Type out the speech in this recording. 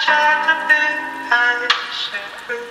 tried to be patient